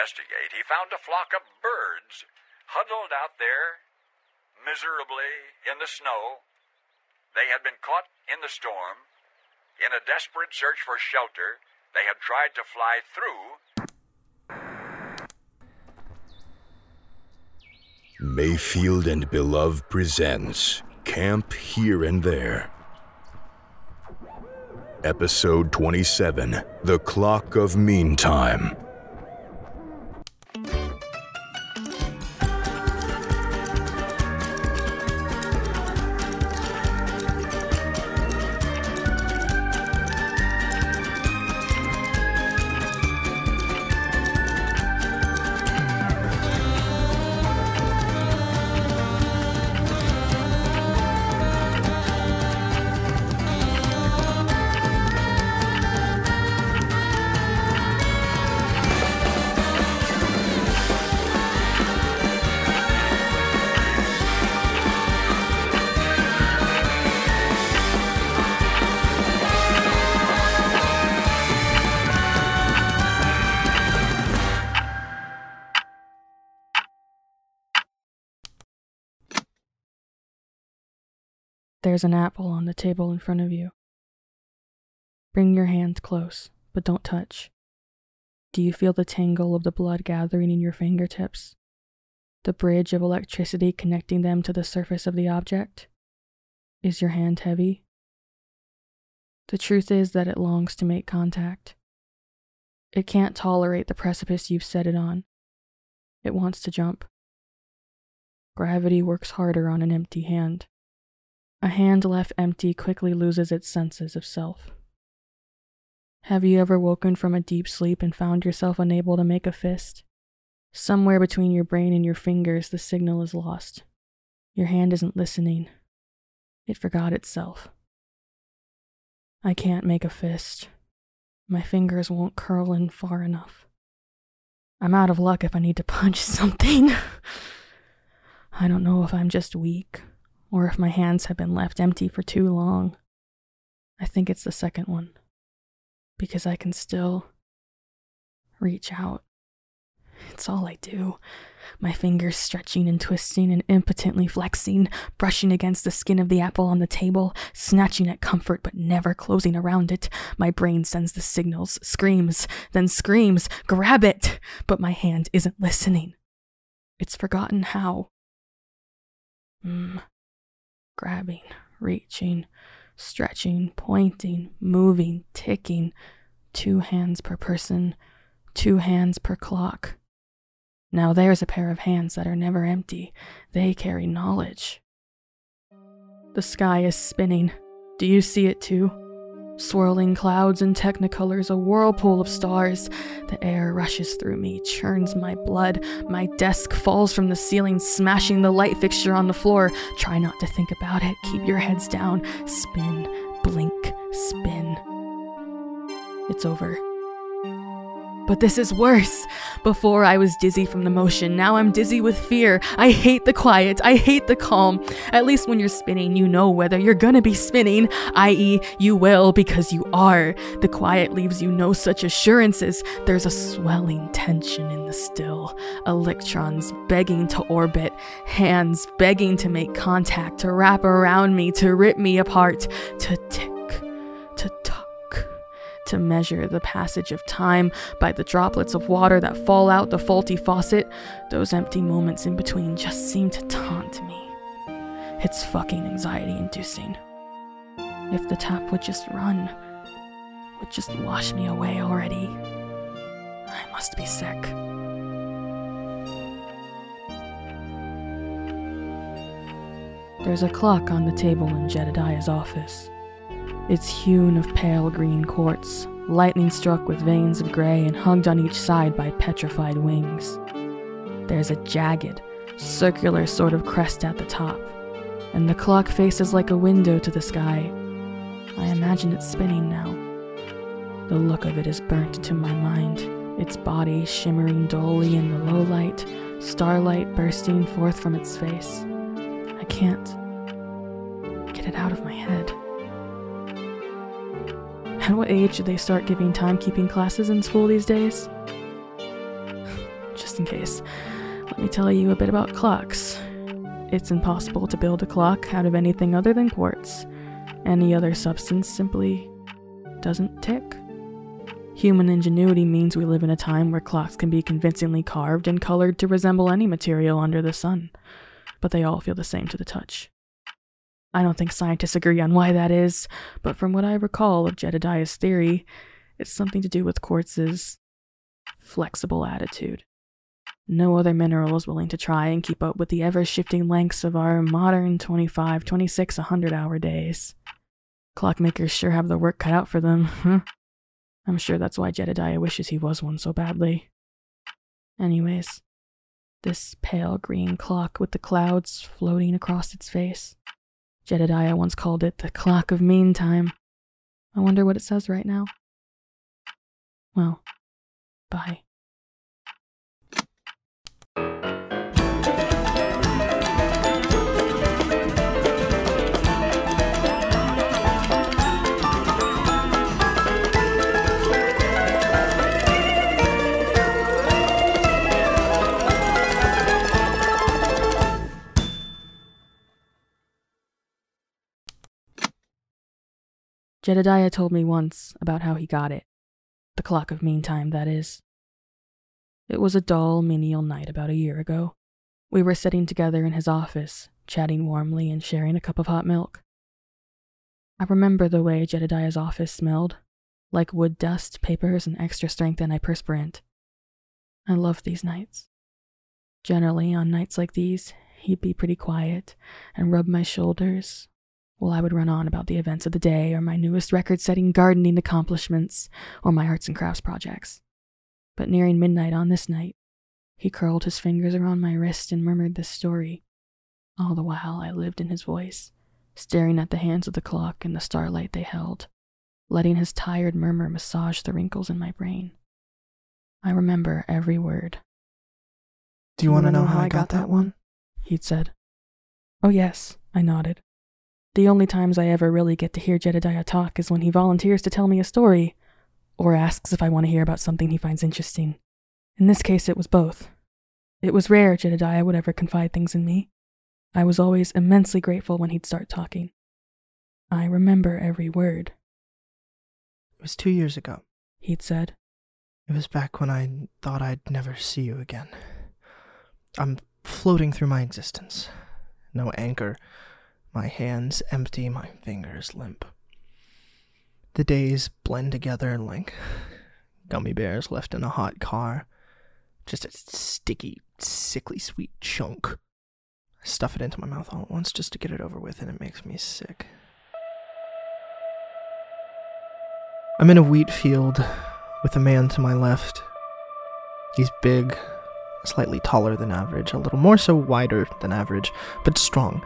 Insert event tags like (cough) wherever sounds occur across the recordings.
investigate, he found a flock of birds huddled out there miserably in the snow. They had been caught in the storm. In a desperate search for shelter, they had tried to fly through. Mayfield and Belove presents Camp Here and There. Episode 27 The Clock of Meantime. There's an apple on the table in front of you. Bring your hand close, but don't touch. Do you feel the tangle of the blood gathering in your fingertips? The bridge of electricity connecting them to the surface of the object? Is your hand heavy? The truth is that it longs to make contact. It can't tolerate the precipice you've set it on. It wants to jump. Gravity works harder on an empty hand. A hand left empty quickly loses its senses of self. Have you ever woken from a deep sleep and found yourself unable to make a fist? Somewhere between your brain and your fingers, the signal is lost. Your hand isn't listening. It forgot itself. I can't make a fist. My fingers won't curl in far enough. I'm out of luck if I need to (laughs) punch something. (laughs) I don't know if I'm just weak or if my hands have been left empty for too long. I think it's the second one, because I can still reach out. It's all I do. My fingers stretching and twisting and impotently flexing, brushing against the skin of the apple on the table, snatching at comfort but never closing around it. My brain sends the signals, screams, then screams, grab it! But my hand isn't listening. It's forgotten how. Mm, grabbing, reaching, stretching, pointing, moving, ticking. Two hands per person, two hands per clock. Now there's a pair of hands that are never empty. They carry knowledge. The sky is spinning. Do you see it too? Swirling clouds and technicolors, a whirlpool of stars. The air rushes through me, churns my blood. My desk falls from the ceiling, smashing the light fixture on the floor. Try not to think about it. Keep your heads down. Spin, blink, spin. It's over. But this is worse. Before I was dizzy from the motion, now I'm dizzy with fear. I hate the quiet, I hate the calm. At least when you're spinning, you know whether you're gonna be spinning, i.e., you will because you are. The quiet leaves you no such assurances. There's a swelling tension in the still, electrons begging to orbit, hands begging to make contact, to wrap around me, to rip me apart, to tuck to measure the passage of time by the droplets of water that fall out the faulty faucet, those empty moments in between just seem to taunt me. It's fucking anxiety inducing. If the tap would just run, would just wash me away already. I must be sick. There's a clock on the table in Jedediah's office. It's hewn of pale green quartz, lightning struck with veins of gray and hugged on each side by petrified wings. There's a jagged, circular sort of crest at the top, and the clock faces like a window to the sky. I imagine it's spinning now. The look of it is burnt to my mind, its body shimmering dully in the low light, starlight bursting forth from its face. I can't get it out of my head. At what age do they start giving timekeeping classes in school these days? Just in case, let me tell you a bit about clocks. It's impossible to build a clock out of anything other than quartz. Any other substance simply doesn't tick. Human ingenuity means we live in a time where clocks can be convincingly carved and colored to resemble any material under the sun, but they all feel the same to the touch. I don't think scientists agree on why that is, but from what I recall of Jedediah's theory, it's something to do with quartz's flexible attitude. No other mineral is willing to try and keep up with the ever shifting lengths of our modern 25, 26, 100 hour days. Clockmakers sure have their work cut out for them, (laughs) huh? I'm sure that's why Jedediah wishes he was one so badly. Anyways, this pale green clock with the clouds floating across its face. Jedediah once called it the clock of mean time. I wonder what it says right now. Well, bye. Jedediah told me once about how he got it. The clock of meantime, that is. It was a dull, menial night about a year ago. We were sitting together in his office, chatting warmly and sharing a cup of hot milk. I remember the way Jedediah's office smelled like wood dust, papers, and extra strength antiperspirant. I loved these nights. Generally, on nights like these, he'd be pretty quiet and rub my shoulders, while I would run on about the events of the day or my newest record setting gardening accomplishments or my arts and crafts projects. But nearing midnight on this night, he curled his fingers around my wrist and murmured this story. All the while I lived in his voice, staring at the hands of the clock and the starlight they held, letting his tired murmur massage the wrinkles in my brain. I remember every word. Do you want to know how I got that one? He'd said. Oh, yes, I nodded. The only times I ever really get to hear Jedediah talk is when he volunteers to tell me a story, or asks if I want to hear about something he finds interesting. In this case, it was both. It was rare Jedediah would ever confide things in me. I was always immensely grateful when he'd start talking. I remember every word, It was two years ago. he'd said. It was back when I thought I'd never see you again. I'm floating through my existence. No anchor. My hands empty, my fingers limp. The days blend together like gummy bears left in a hot car. Just a sticky, sickly sweet chunk. I stuff it into my mouth all at once just to get it over with, and it makes me sick. I'm in a wheat field with a man to my left. He's big, slightly taller than average, a little more so wider than average, but strong.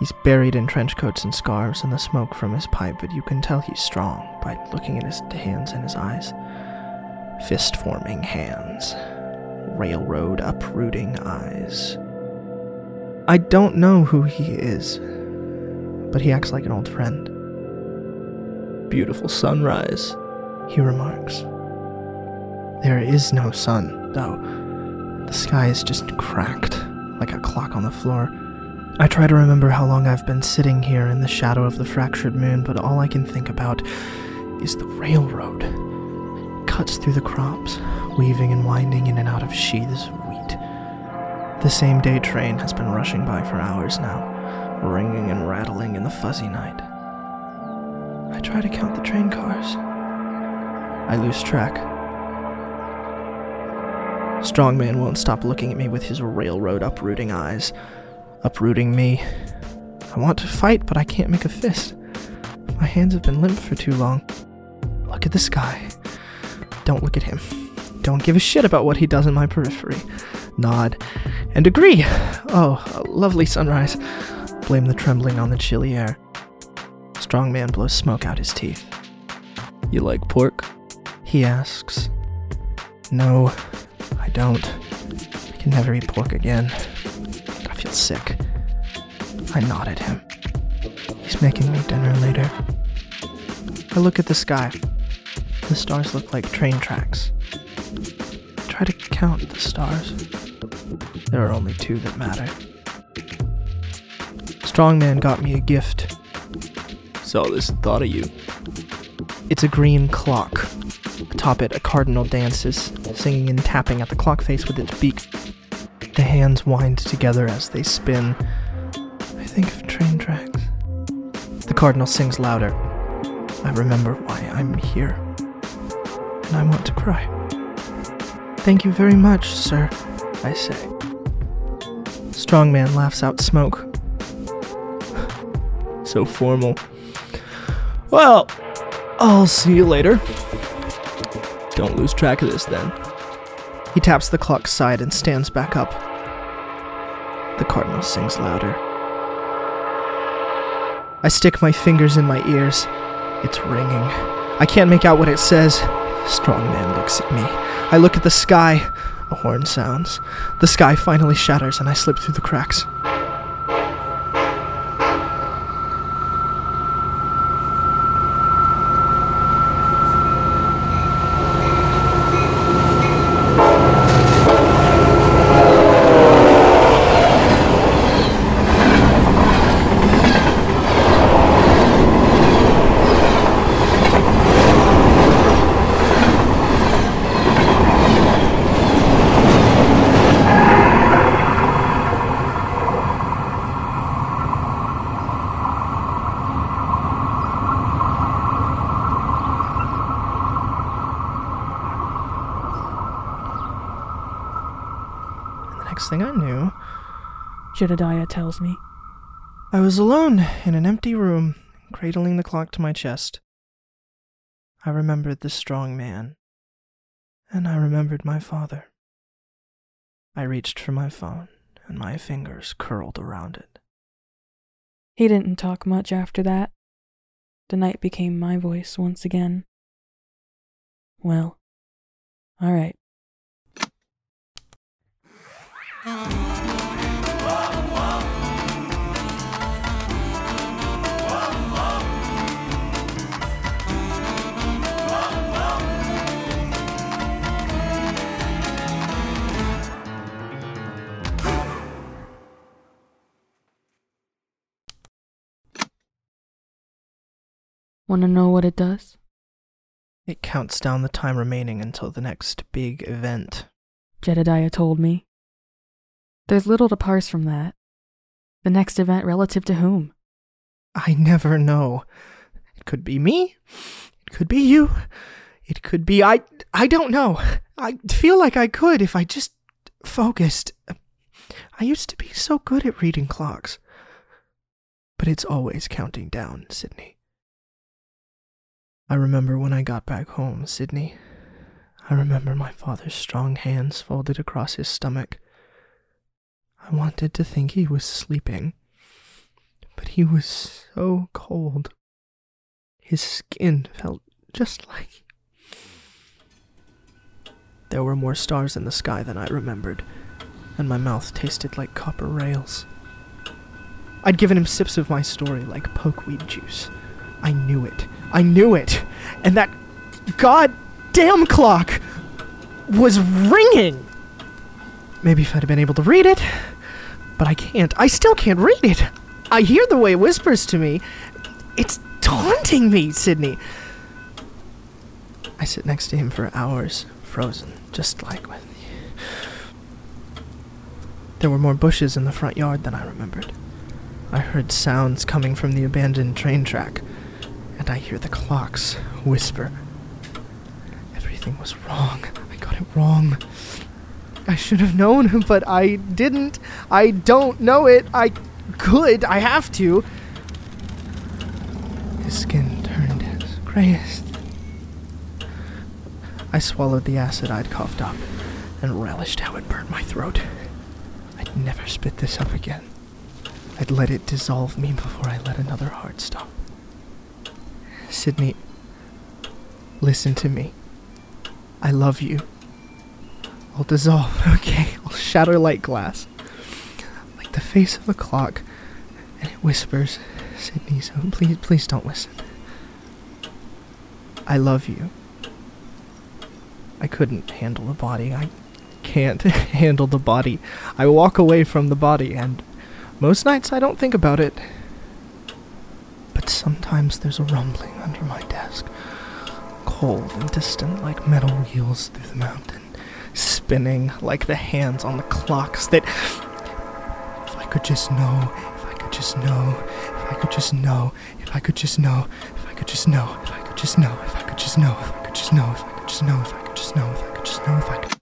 He's buried in trench coats and scarves and the smoke from his pipe, but you can tell he's strong by looking at his hands and his eyes. Fist forming hands, railroad uprooting eyes. I don't know who he is, but he acts like an old friend. Beautiful sunrise, he remarks. There is no sun, though. The sky is just cracked, like a clock on the floor. I try to remember how long I've been sitting here in the shadow of the fractured moon, but all I can think about is the railroad. Cuts through the crops, weaving and winding in and out of sheaths of wheat. The same day train has been rushing by for hours now, ringing and rattling in the fuzzy night. I try to count the train cars. I lose track. Strongman won't stop looking at me with his railroad uprooting eyes. Uprooting me. I want to fight, but I can't make a fist. My hands have been limp for too long. Look at the sky. Don't look at him. Don't give a shit about what he does in my periphery. Nod and agree. Oh, a lovely sunrise. Blame the trembling on the chilly air. Strong man blows smoke out his teeth. You like pork? He asks. No, I don't. I can never eat pork again. Sick. I nod at him. He's making me dinner later. I look at the sky. The stars look like train tracks. I try try to count the stars. There are only two that matter. Strongman got me a gift. Saw this and thought of you. It's a green clock. Atop it, a cardinal dances, singing and tapping at the clock face with its beak. The hands wind together as they spin. I think of train tracks. The cardinal sings louder. I remember why I'm here. And I want to cry. Thank you very much, sir, I say. Strongman laughs out smoke. (laughs) so formal. Well, I'll see you later. Don't lose track of this then. He taps the clock's side and stands back up. The cardinal sings louder. I stick my fingers in my ears. It's ringing. I can't make out what it says. Strongman looks at me. I look at the sky. A horn sounds. The sky finally shatters and I slip through the cracks. And the next thing I knew, Jedediah tells me. I was alone in an empty room, cradling the clock to my chest. I remembered the strong man, and I remembered my father. I reached for my phone, and my fingers curled around it. He didn't talk much after that. The night became my voice once again. Well, all right. Want to know what it does? It counts down the time remaining until the next big event. Jedediah told me. There's little to parse from that. The next event relative to whom? I never know. It could be me. It could be you. It could be I. I don't know. I feel like I could if I just focused. I used to be so good at reading clocks. But it's always counting down, Sydney. I remember when I got back home, Sydney. I remember my father's strong hands folded across his stomach. I wanted to think he was sleeping, but he was so cold. His skin felt just like. There were more stars in the sky than I remembered, and my mouth tasted like copper rails. I'd given him sips of my story like pokeweed juice. I knew it. I knew it. And that goddamn clock was ringing. Maybe if I'd have been able to read it, but I can't. I still can't read it. I hear the way it whispers to me. It's taunting me, Sydney. I sit next to him for hours, frozen, just like with you. There were more bushes in the front yard than I remembered. I heard sounds coming from the abandoned train track, I hear the clocks whisper. Everything was wrong. I got it wrong. I should have known, (laughs) but I didn't. I don't know it. I could. I have to. His skin turned as gray as. I swallowed the acid I'd coughed up and relished how it burnt my throat. I'd never spit this up again. I'd let it dissolve me before I let another heart stop. Sydney, listen to me. I love you. I'll dissolve, (laughs) okay? I'll shatter like glass. Like the face of a clock. And it whispers, Sydney, so please, please don't listen. I love you. I couldn't handle the body. I can't (laughs) handle the body. I walk away from the body, and most nights I don't think about it. But sometimes there's a rumbling under my desk, cold and distant like metal wheels through the mountain, spinning like the hands on the clocks that. If I could just know, if I could just know, if I could just know, if I could just know, if I could just know, if I could just know, if I could just know, if I could just know, if I could just know, if I could just know, if I could just know, if I could.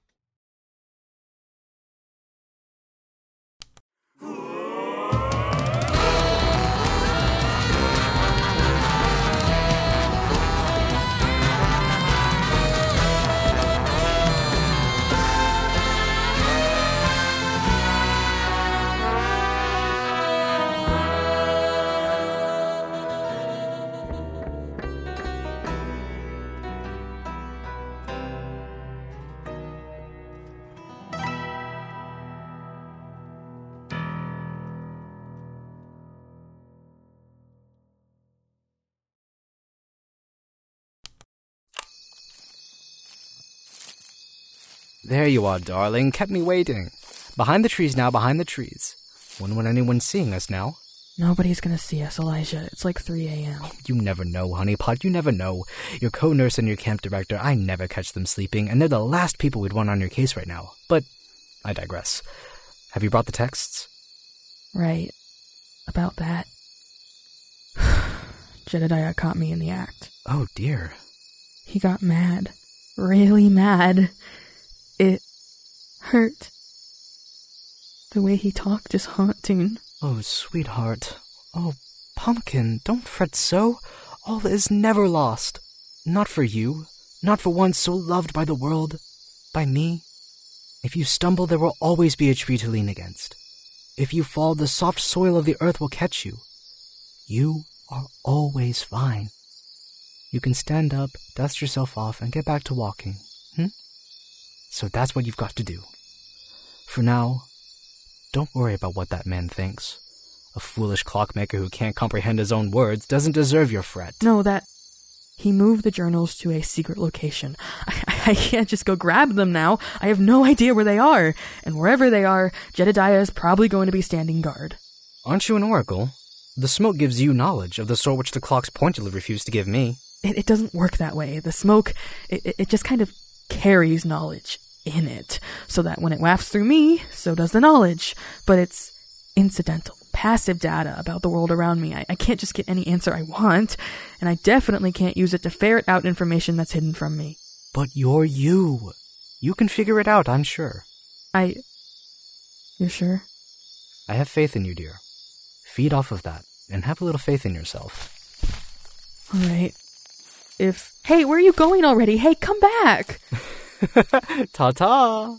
There you are, darling. Kept me waiting. Behind the trees now, behind the trees. When would anyone seeing us now? Nobody's gonna see us, Elijah. It's like 3 a.m. You never know, honeypot. You never know. Your co-nurse and your camp director, I never catch them sleeping, and they're the last people we'd want on your case right now. But I digress. Have you brought the texts? Right. About that. (sighs) Jedediah caught me in the act. Oh dear. He got mad. Really mad. It hurt. The way he talked is haunting. Oh, sweetheart. Oh, pumpkin, don't fret so. All is never lost. Not for you. Not for one so loved by the world. By me. If you stumble, there will always be a tree to lean against. If you fall, the soft soil of the earth will catch you. You are always fine. You can stand up, dust yourself off, and get back to walking. So that's what you've got to do. For now, don't worry about what that man thinks. A foolish clockmaker who can't comprehend his own words doesn't deserve your fret. No, that. He moved the journals to a secret location. I, I can't just go grab them now. I have no idea where they are. And wherever they are, Jedediah is probably going to be standing guard. Aren't you an oracle? The smoke gives you knowledge of the sort which the clocks pointedly refuse to give me. It, it doesn't work that way. The smoke, it- it just kind of carries knowledge in it, so that when it wafts through me, so does the knowledge. But it's incidental, passive data about the world around me. I, I can't just get any answer I want, and I definitely can't use it to ferret out information that's hidden from me. But you're you. You can figure it out, I'm sure. I. You're sure? I have faith in you, dear. Feed off of that, and have a little faith in yourself. Alright. If. Hey, where are you going already? Hey, come back! (laughs) Ta ta!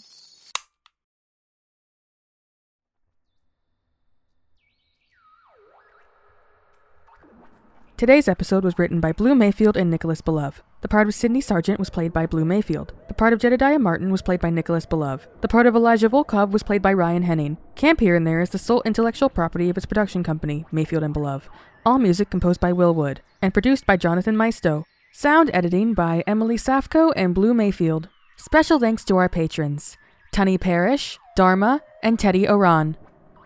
Today's episode was written by Blue Mayfield and Nicholas Belove. The part of Sidney Sargent was played by Blue Mayfield. The part of Jedediah Martin was played by Nicholas Belove. The part of Elijah Volkov was played by Ryan Henning. Camp Here and There is the sole intellectual property of its production company, Mayfield and Belove. All music composed by Will Wood and produced by Jonathan Maisto. Sound editing by Emily Safko and Blue Mayfield. Special thanks to our patrons Tunny Parrish, Dharma, and Teddy Oran.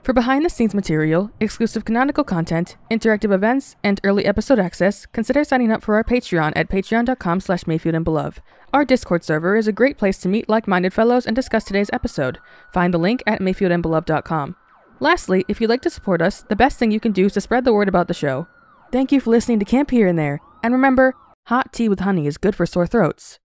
For behind the scenes material, exclusive canonical content, interactive events, and early episode access, consider signing up for our Patreon at patreon.com slash Mayfield and Belove. Our Discord server is a great place to meet like-minded fellows and discuss today's episode. Find the link at mayfieldandbelove.com. Lastly, if you'd like to support us, the best thing you can do is to spread the word about the show. Thank you for listening to Camp Here and There, and remember, hot tea with honey is good for sore throats.